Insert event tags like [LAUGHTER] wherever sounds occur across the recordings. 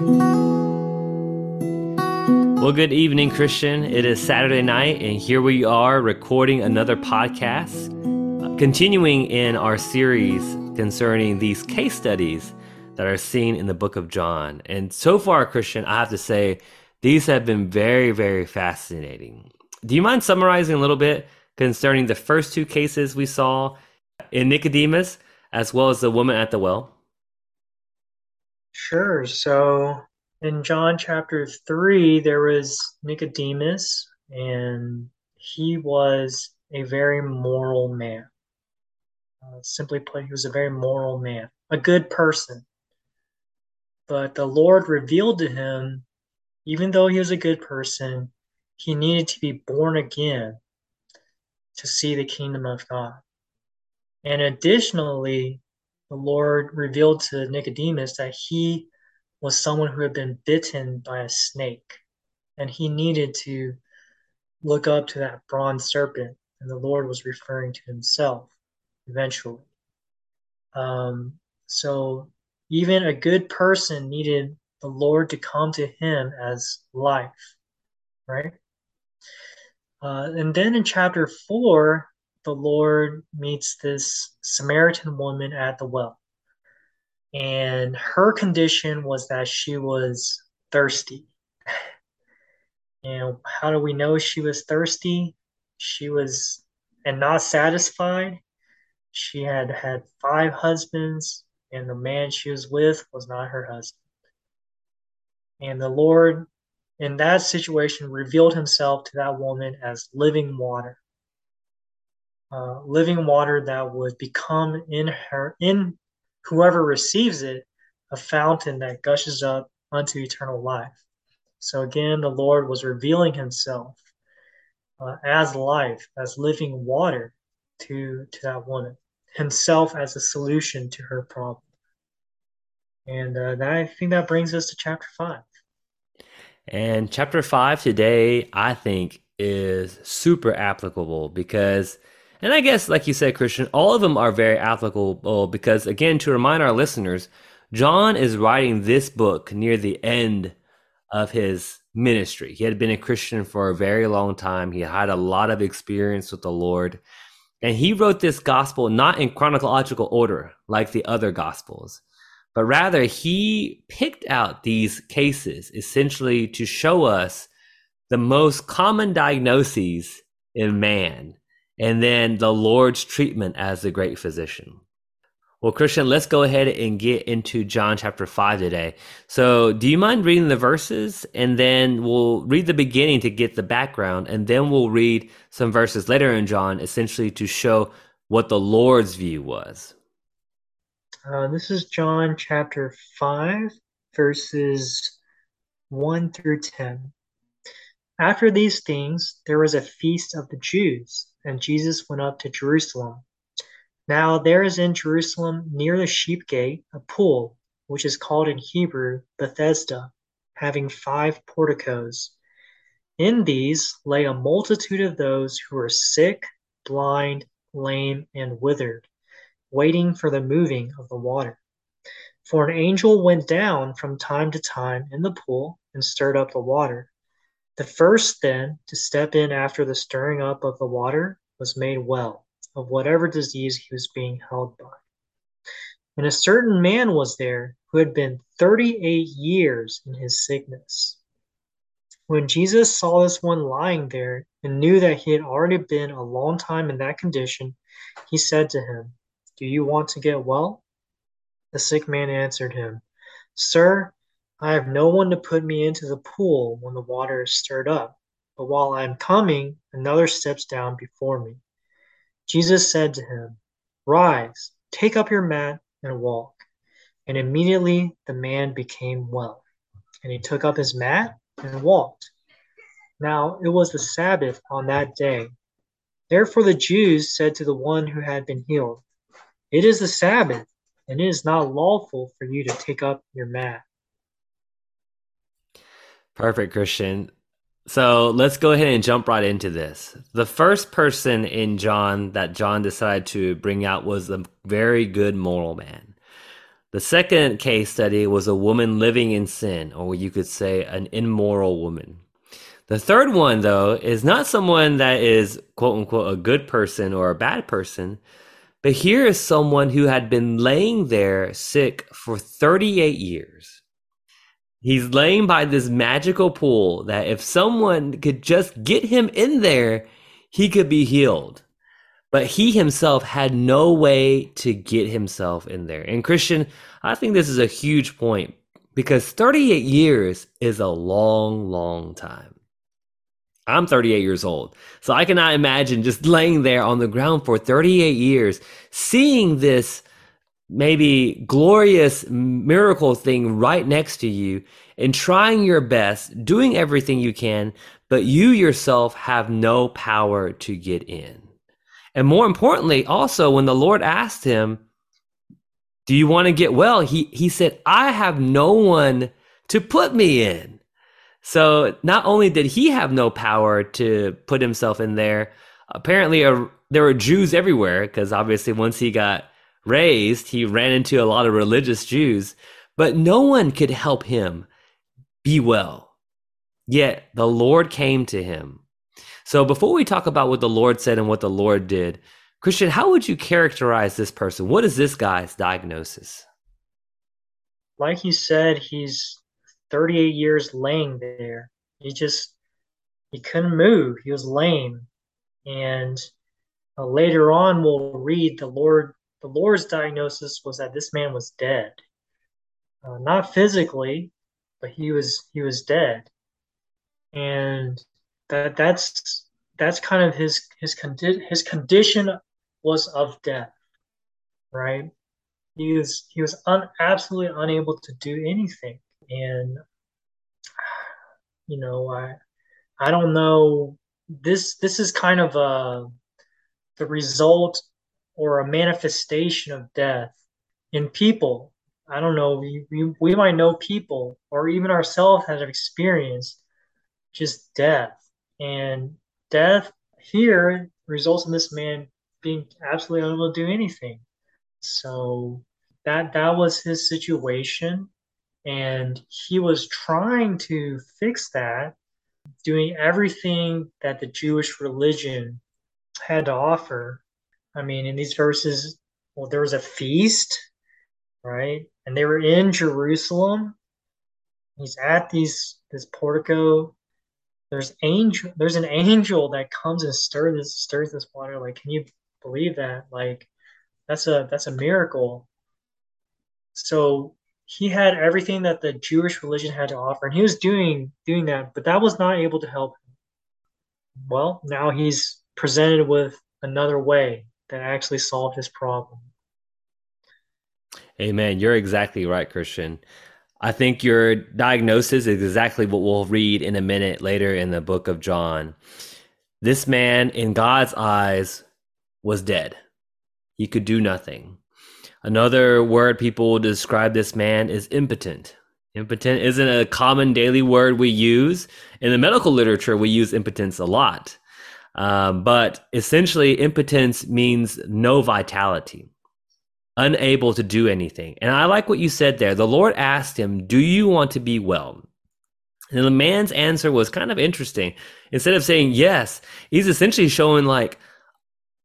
Well, good evening, Christian. It is Saturday night, and here we are recording another podcast, continuing in our series concerning these case studies that are seen in the book of John. And so far, Christian, I have to say, these have been very, very fascinating. Do you mind summarizing a little bit concerning the first two cases we saw in Nicodemus as well as the woman at the well? Sure. So in John chapter 3, there was Nicodemus, and he was a very moral man. Uh, simply put, he was a very moral man, a good person. But the Lord revealed to him, even though he was a good person, he needed to be born again to see the kingdom of God. And additionally, the Lord revealed to Nicodemus that he was someone who had been bitten by a snake and he needed to look up to that bronze serpent. And the Lord was referring to himself eventually. Um, so even a good person needed the Lord to come to him as life, right? Uh, and then in chapter 4, the Lord meets this Samaritan woman at the well. And her condition was that she was thirsty. And how do we know she was thirsty? She was and not satisfied. She had had five husbands, and the man she was with was not her husband. And the Lord, in that situation, revealed himself to that woman as living water uh, living water that would become in her in whoever receives it a fountain that gushes up unto eternal life. So again the lord was revealing himself uh, as life as living water to to that woman himself as a solution to her problem. And uh, that, i think that brings us to chapter 5 and chapter 5 today i think is super applicable because and I guess, like you said, Christian, all of them are very applicable because, again, to remind our listeners, John is writing this book near the end of his ministry. He had been a Christian for a very long time, he had a lot of experience with the Lord. And he wrote this gospel not in chronological order like the other gospels, but rather he picked out these cases essentially to show us the most common diagnoses in man and then the Lord's treatment as the great physician. Well, Christian, let's go ahead and get into John chapter 5 today. So, do you mind reading the verses? And then we'll read the beginning to get the background, and then we'll read some verses later in John, essentially to show what the Lord's view was. Uh, this is John chapter 5, verses 1 through 10. After these things, there was a feast of the Jews and Jesus went up to Jerusalem. Now there is in Jerusalem near the sheep gate a pool, which is called in Hebrew Bethesda, having five porticos. In these lay a multitude of those who were sick, blind, lame, and withered, waiting for the moving of the water. For an angel went down from time to time in the pool and stirred up the water. The first, then, to step in after the stirring up of the water was made well of whatever disease he was being held by. And a certain man was there who had been 38 years in his sickness. When Jesus saw this one lying there and knew that he had already been a long time in that condition, he said to him, Do you want to get well? The sick man answered him, Sir, I have no one to put me into the pool when the water is stirred up. But while I am coming, another steps down before me. Jesus said to him, Rise, take up your mat and walk. And immediately the man became well. And he took up his mat and walked. Now it was the Sabbath on that day. Therefore the Jews said to the one who had been healed, It is the Sabbath, and it is not lawful for you to take up your mat. Perfect, Christian. So let's go ahead and jump right into this. The first person in John that John decided to bring out was a very good moral man. The second case study was a woman living in sin, or you could say an immoral woman. The third one, though, is not someone that is quote unquote a good person or a bad person, but here is someone who had been laying there sick for 38 years. He's laying by this magical pool that if someone could just get him in there, he could be healed. But he himself had no way to get himself in there. And Christian, I think this is a huge point because 38 years is a long, long time. I'm 38 years old. So I cannot imagine just laying there on the ground for 38 years, seeing this maybe glorious miracle thing right next to you and trying your best, doing everything you can, but you yourself have no power to get in. And more importantly, also when the Lord asked him, do you want to get well? He, he said, I have no one to put me in. So not only did he have no power to put himself in there, apparently a, there were Jews everywhere because obviously once he got raised, he ran into a lot of religious Jews, but no one could help him be well. Yet the Lord came to him. So before we talk about what the Lord said and what the Lord did, Christian, how would you characterize this person? What is this guy's diagnosis? Like you said, he's 38 years laying there. He just he couldn't move. He was lame, and uh, later on we'll read the Lord. The Lord's diagnosis was that this man was dead, uh, not physically, but he was he was dead, and that that's that's kind of his his condi- his condition was of death, right? He was he was un- absolutely unable to do anything. And you know i i don't know. This this is kind of a the result or a manifestation of death in people. I don't know we, we, we might know people or even ourselves have experienced just death. And death here results in this man being absolutely unable to do anything. So that that was his situation and he was trying to fix that, doing everything that the Jewish religion had to offer. I mean, in these verses, well, there was a feast, right? And they were in Jerusalem. He's at these this portico. There's angel. There's an angel that comes and stirs this stirs this water. Like, can you believe that? Like, that's a that's a miracle. So he had everything that the Jewish religion had to offer, and he was doing doing that, but that was not able to help him. Well, now he's presented with another way that actually solved his problem. Amen. You're exactly right, Christian. I think your diagnosis is exactly what we'll read in a minute later in the book of John. This man, in God's eyes, was dead. He could do nothing. Another word people describe this man is impotent. Impotent isn't a common daily word we use. In the medical literature, we use impotence a lot. Um, but essentially, impotence means no vitality, unable to do anything. And I like what you said there. The Lord asked him, Do you want to be well? And the man's answer was kind of interesting. Instead of saying yes, he's essentially showing, like,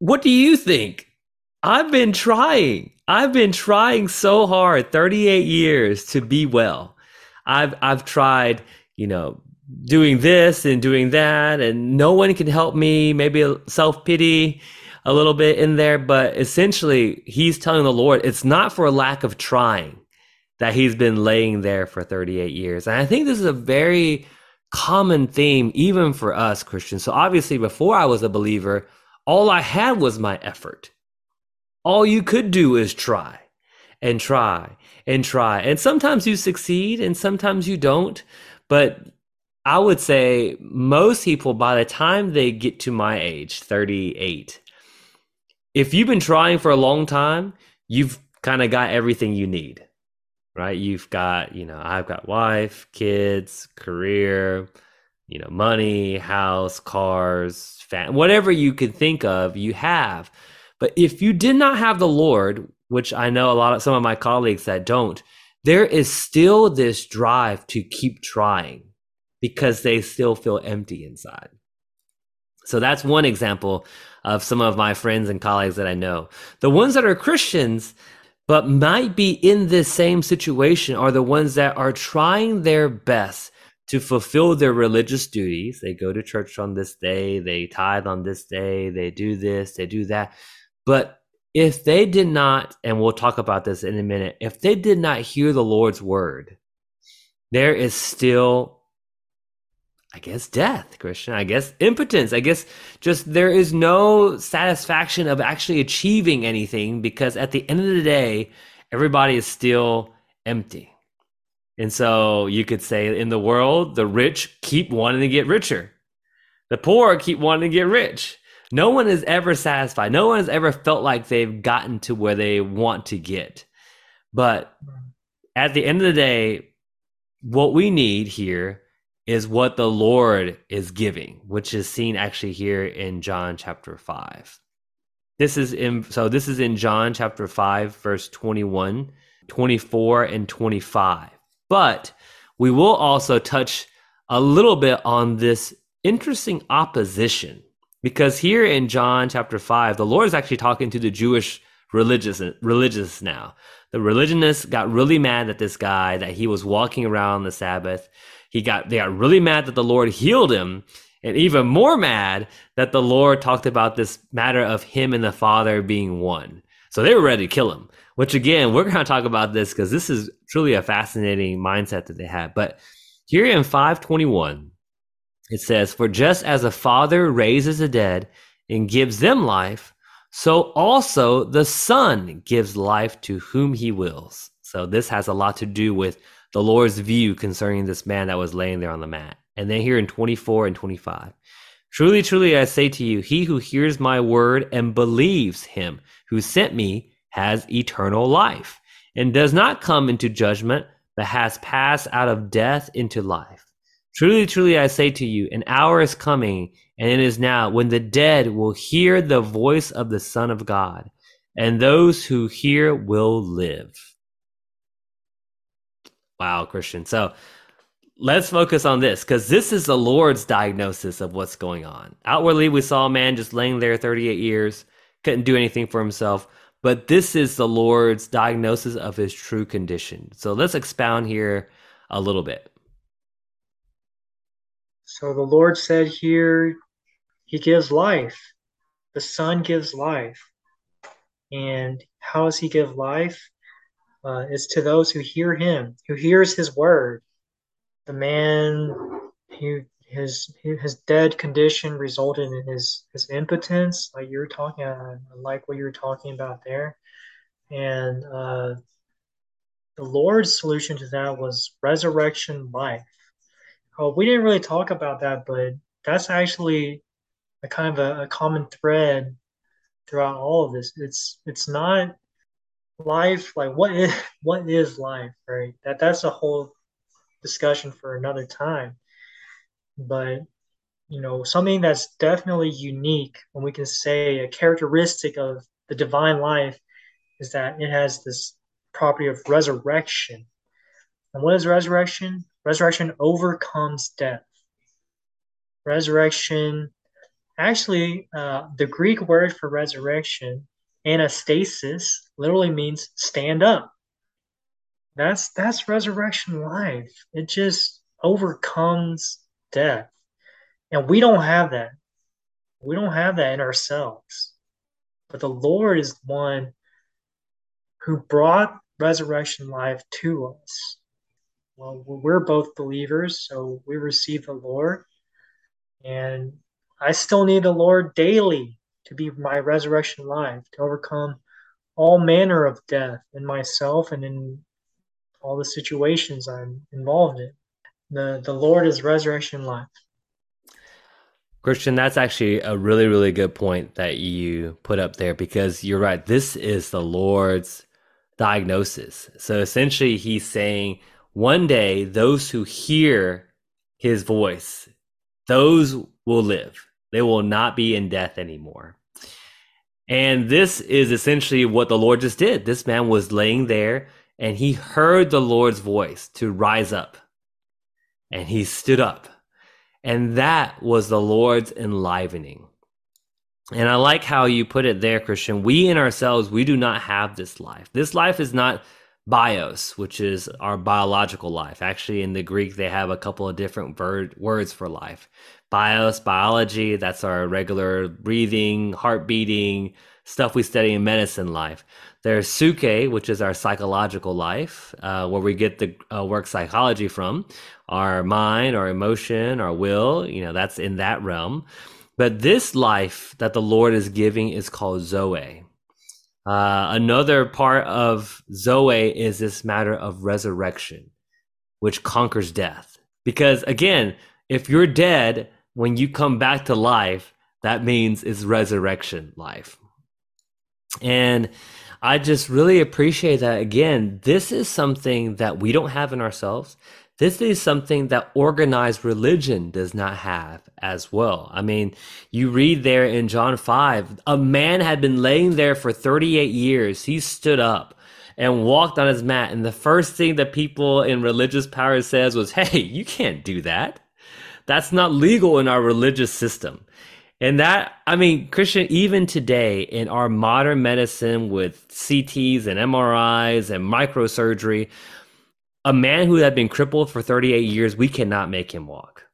What do you think? I've been trying. I've been trying so hard 38 years to be well. I've I've tried, you know, doing this and doing that and no one can help me, maybe self-pity a little bit in there, but essentially he's telling the Lord it's not for a lack of trying that he's been laying there for 38 years. And I think this is a very common theme even for us Christians. So obviously before I was a believer, all I had was my effort all you could do is try and try and try. And sometimes you succeed and sometimes you don't. But I would say most people, by the time they get to my age, 38, if you've been trying for a long time, you've kind of got everything you need, right? You've got, you know, I've got wife, kids, career, you know, money, house, cars, fam- whatever you can think of, you have. But if you did not have the Lord, which I know a lot of some of my colleagues that don't, there is still this drive to keep trying because they still feel empty inside. So that's one example of some of my friends and colleagues that I know. The ones that are Christians, but might be in this same situation, are the ones that are trying their best to fulfill their religious duties. They go to church on this day, they tithe on this day, they do this, they do that. But if they did not, and we'll talk about this in a minute, if they did not hear the Lord's word, there is still I guess death, Christian. I guess impotence. I guess just there is no satisfaction of actually achieving anything because at the end of the day, everybody is still empty. And so you could say in the world, the rich keep wanting to get richer. The poor keep wanting to get rich. No one is ever satisfied. No one has ever felt like they've gotten to where they want to get. But at the end of the day, what we need here is what the Lord is giving, which is seen actually here in John chapter 5. This is in so this is in John chapter 5 verse 21, 24 and 25. But we will also touch a little bit on this interesting opposition because here in John chapter 5 the Lord is actually talking to the Jewish religious religious now. The religionists got really mad at this guy that he was walking around the Sabbath he got they got really mad that the Lord healed him, and even more mad that the Lord talked about this matter of him and the Father being one. So they were ready to kill him. Which again, we're going to talk about this because this is truly a fascinating mindset that they had. But here in 521, it says, For just as a father raises the dead and gives them life, so also the Son gives life to whom he wills. So this has a lot to do with the Lord's view concerning this man that was laying there on the mat. And then here in 24 and 25. Truly, truly, I say to you, he who hears my word and believes him who sent me has eternal life and does not come into judgment, but has passed out of death into life. Truly, truly, I say to you, an hour is coming, and it is now, when the dead will hear the voice of the Son of God, and those who hear will live. Wow, Christian. So let's focus on this because this is the Lord's diagnosis of what's going on. Outwardly, we saw a man just laying there 38 years, couldn't do anything for himself. But this is the Lord's diagnosis of his true condition. So let's expound here a little bit. So the Lord said here, He gives life. The Son gives life. And how does He give life? Uh, is to those who hear him, who hears his word. The man who his his dead condition resulted in his his impotence, like you're talking, uh, like what you were talking about there, and uh, the Lord's solution to that was resurrection life. We didn't really talk about that, but that's actually a kind of a, a common thread throughout all of this. It's it's not life like what is what is life right? That that's a whole discussion for another time. But you know something that's definitely unique when we can say a characteristic of the divine life is that it has this property of resurrection. And what is resurrection? Resurrection overcomes death. Resurrection actually uh, the greek word for resurrection anastasis literally means stand up. That's that's resurrection life. It just overcomes death. And we don't have that. We don't have that in ourselves. But the Lord is one who brought resurrection life to us. Well, we're both believers, so we receive the Lord. And I still need the Lord daily to be my resurrection life, to overcome all manner of death in myself and in all the situations I'm involved in. The the Lord is resurrection life. Christian, that's actually a really, really good point that you put up there because you're right. This is the Lord's diagnosis. So essentially, he's saying one day those who hear his voice, those will live. They will not be in death anymore. And this is essentially what the Lord just did. This man was laying there and he heard the Lord's voice to rise up. And he stood up. And that was the Lord's enlivening. And I like how you put it there, Christian. We in ourselves, we do not have this life. This life is not bios, which is our biological life. Actually, in the Greek, they have a couple of different words for life. Bios, biology, that's our regular breathing, heart beating, stuff we study in medicine life. There's psuche, which is our psychological life, uh, where we get the uh, work psychology from, our mind, our emotion, our will. You know, that's in that realm. But this life that the Lord is giving is called Zoe. Uh, another part of Zoe is this matter of resurrection, which conquers death. Because again, if you're dead, when you come back to life, that means it's resurrection life. And I just really appreciate that. Again, this is something that we don't have in ourselves. This is something that organized religion does not have as well. I mean, you read there in John 5, a man had been laying there for 38 years. He stood up and walked on his mat. And the first thing that people in religious power says was, Hey, you can't do that. That's not legal in our religious system. And that, I mean, Christian, even today in our modern medicine with CTs and MRIs and microsurgery, a man who had been crippled for 38 years, we cannot make him walk.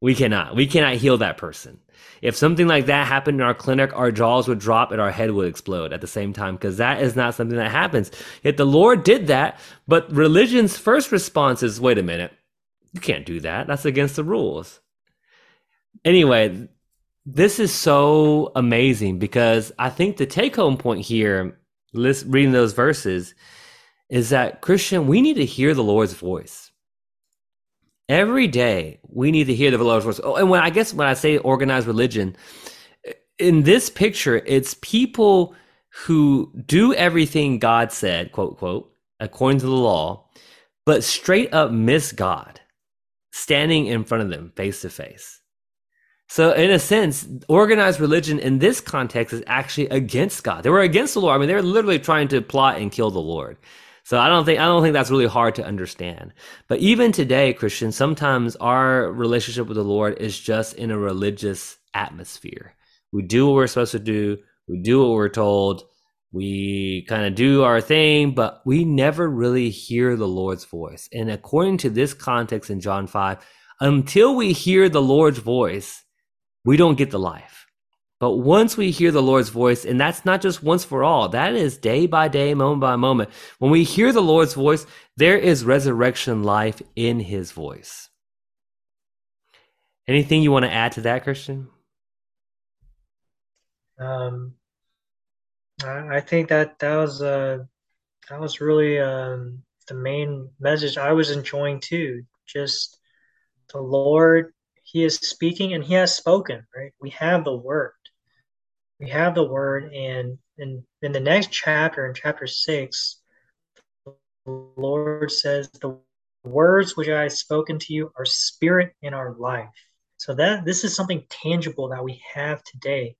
We cannot. We cannot heal that person. If something like that happened in our clinic, our jaws would drop and our head would explode at the same time because that is not something that happens. Yet the Lord did that, but religion's first response is wait a minute, you can't do that. That's against the rules. Anyway, this is so amazing because I think the take home point here, reading those verses, is that Christian, we need to hear the Lord's voice. Every day, we need to hear the Lord's voice. Oh, and when I guess when I say organized religion, in this picture, it's people who do everything God said, quote, quote, according to the law, but straight up miss God, standing in front of them face to face. So, in a sense, organized religion in this context is actually against God. They were against the Lord. I mean, they were literally trying to plot and kill the Lord. So I don't think I don't think that's really hard to understand. But even today, Christians, sometimes our relationship with the Lord is just in a religious atmosphere. We do what we're supposed to do. We do what we're told. We kind of do our thing, but we never really hear the Lord's voice. And according to this context in John 5, until we hear the Lord's voice, we don't get the life. But once we hear the Lord's voice, and that's not just once for all, that is day by day, moment by moment. When we hear the Lord's voice, there is resurrection life in his voice. Anything you want to add to that, Christian? Um, I think that that was uh, that was really um, the main message I was enjoying too. Just the Lord, He is speaking and He has spoken. Right, we have the Word. We have the word and in in the next chapter in chapter 6 the lord says the words which i have spoken to you are spirit in our life. So that this is something tangible that we have today.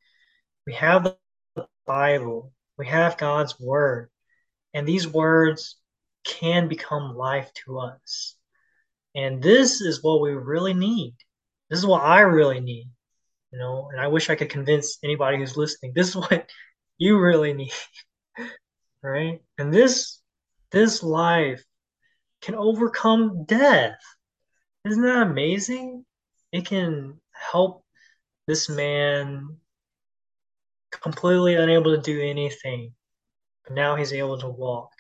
We have the bible. We have god's word. And these words can become life to us. And this is what we really need this is what i really need you know and i wish i could convince anybody who's listening this is [LAUGHS] what you really need [LAUGHS] right? And this this life can overcome death. Isn't that amazing? It can help this man completely unable to do anything now he's able to walk.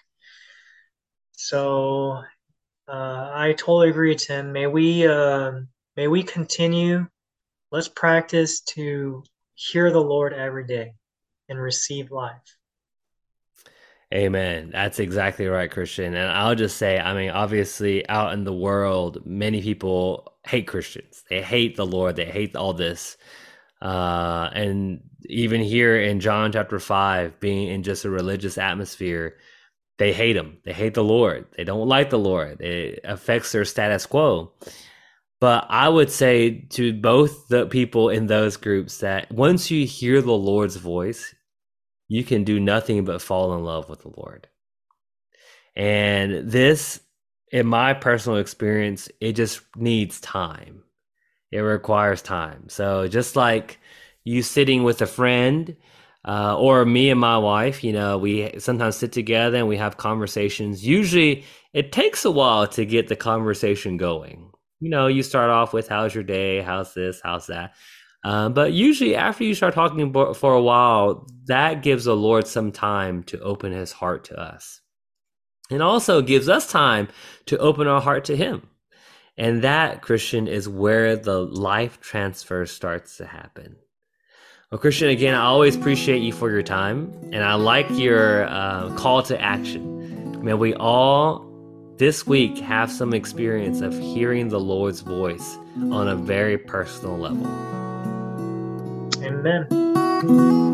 So uh, i totally agree tim. May we uh, may we continue Let's practice to hear the Lord every day and receive life. Amen. That's exactly right, Christian. And I'll just say, I mean, obviously, out in the world, many people hate Christians. They hate the Lord. They hate all this. Uh, and even here in John chapter 5, being in just a religious atmosphere, they hate him. They hate the Lord. They don't like the Lord. It affects their status quo. But I would say to both the people in those groups that once you hear the Lord's voice, you can do nothing but fall in love with the Lord. And this, in my personal experience, it just needs time. It requires time. So just like you sitting with a friend, uh, or me and my wife, you know, we sometimes sit together and we have conversations. Usually, it takes a while to get the conversation going. You know, you start off with "How's your day? How's this? How's that?" Um, but usually, after you start talking for a while, that gives the Lord some time to open His heart to us, and also gives us time to open our heart to Him. And that, Christian, is where the life transfer starts to happen. Well, Christian, again, I always appreciate you for your time, and I like your uh, call to action. May we all this week have some experience of hearing the Lord's voice on a very personal level. Amen.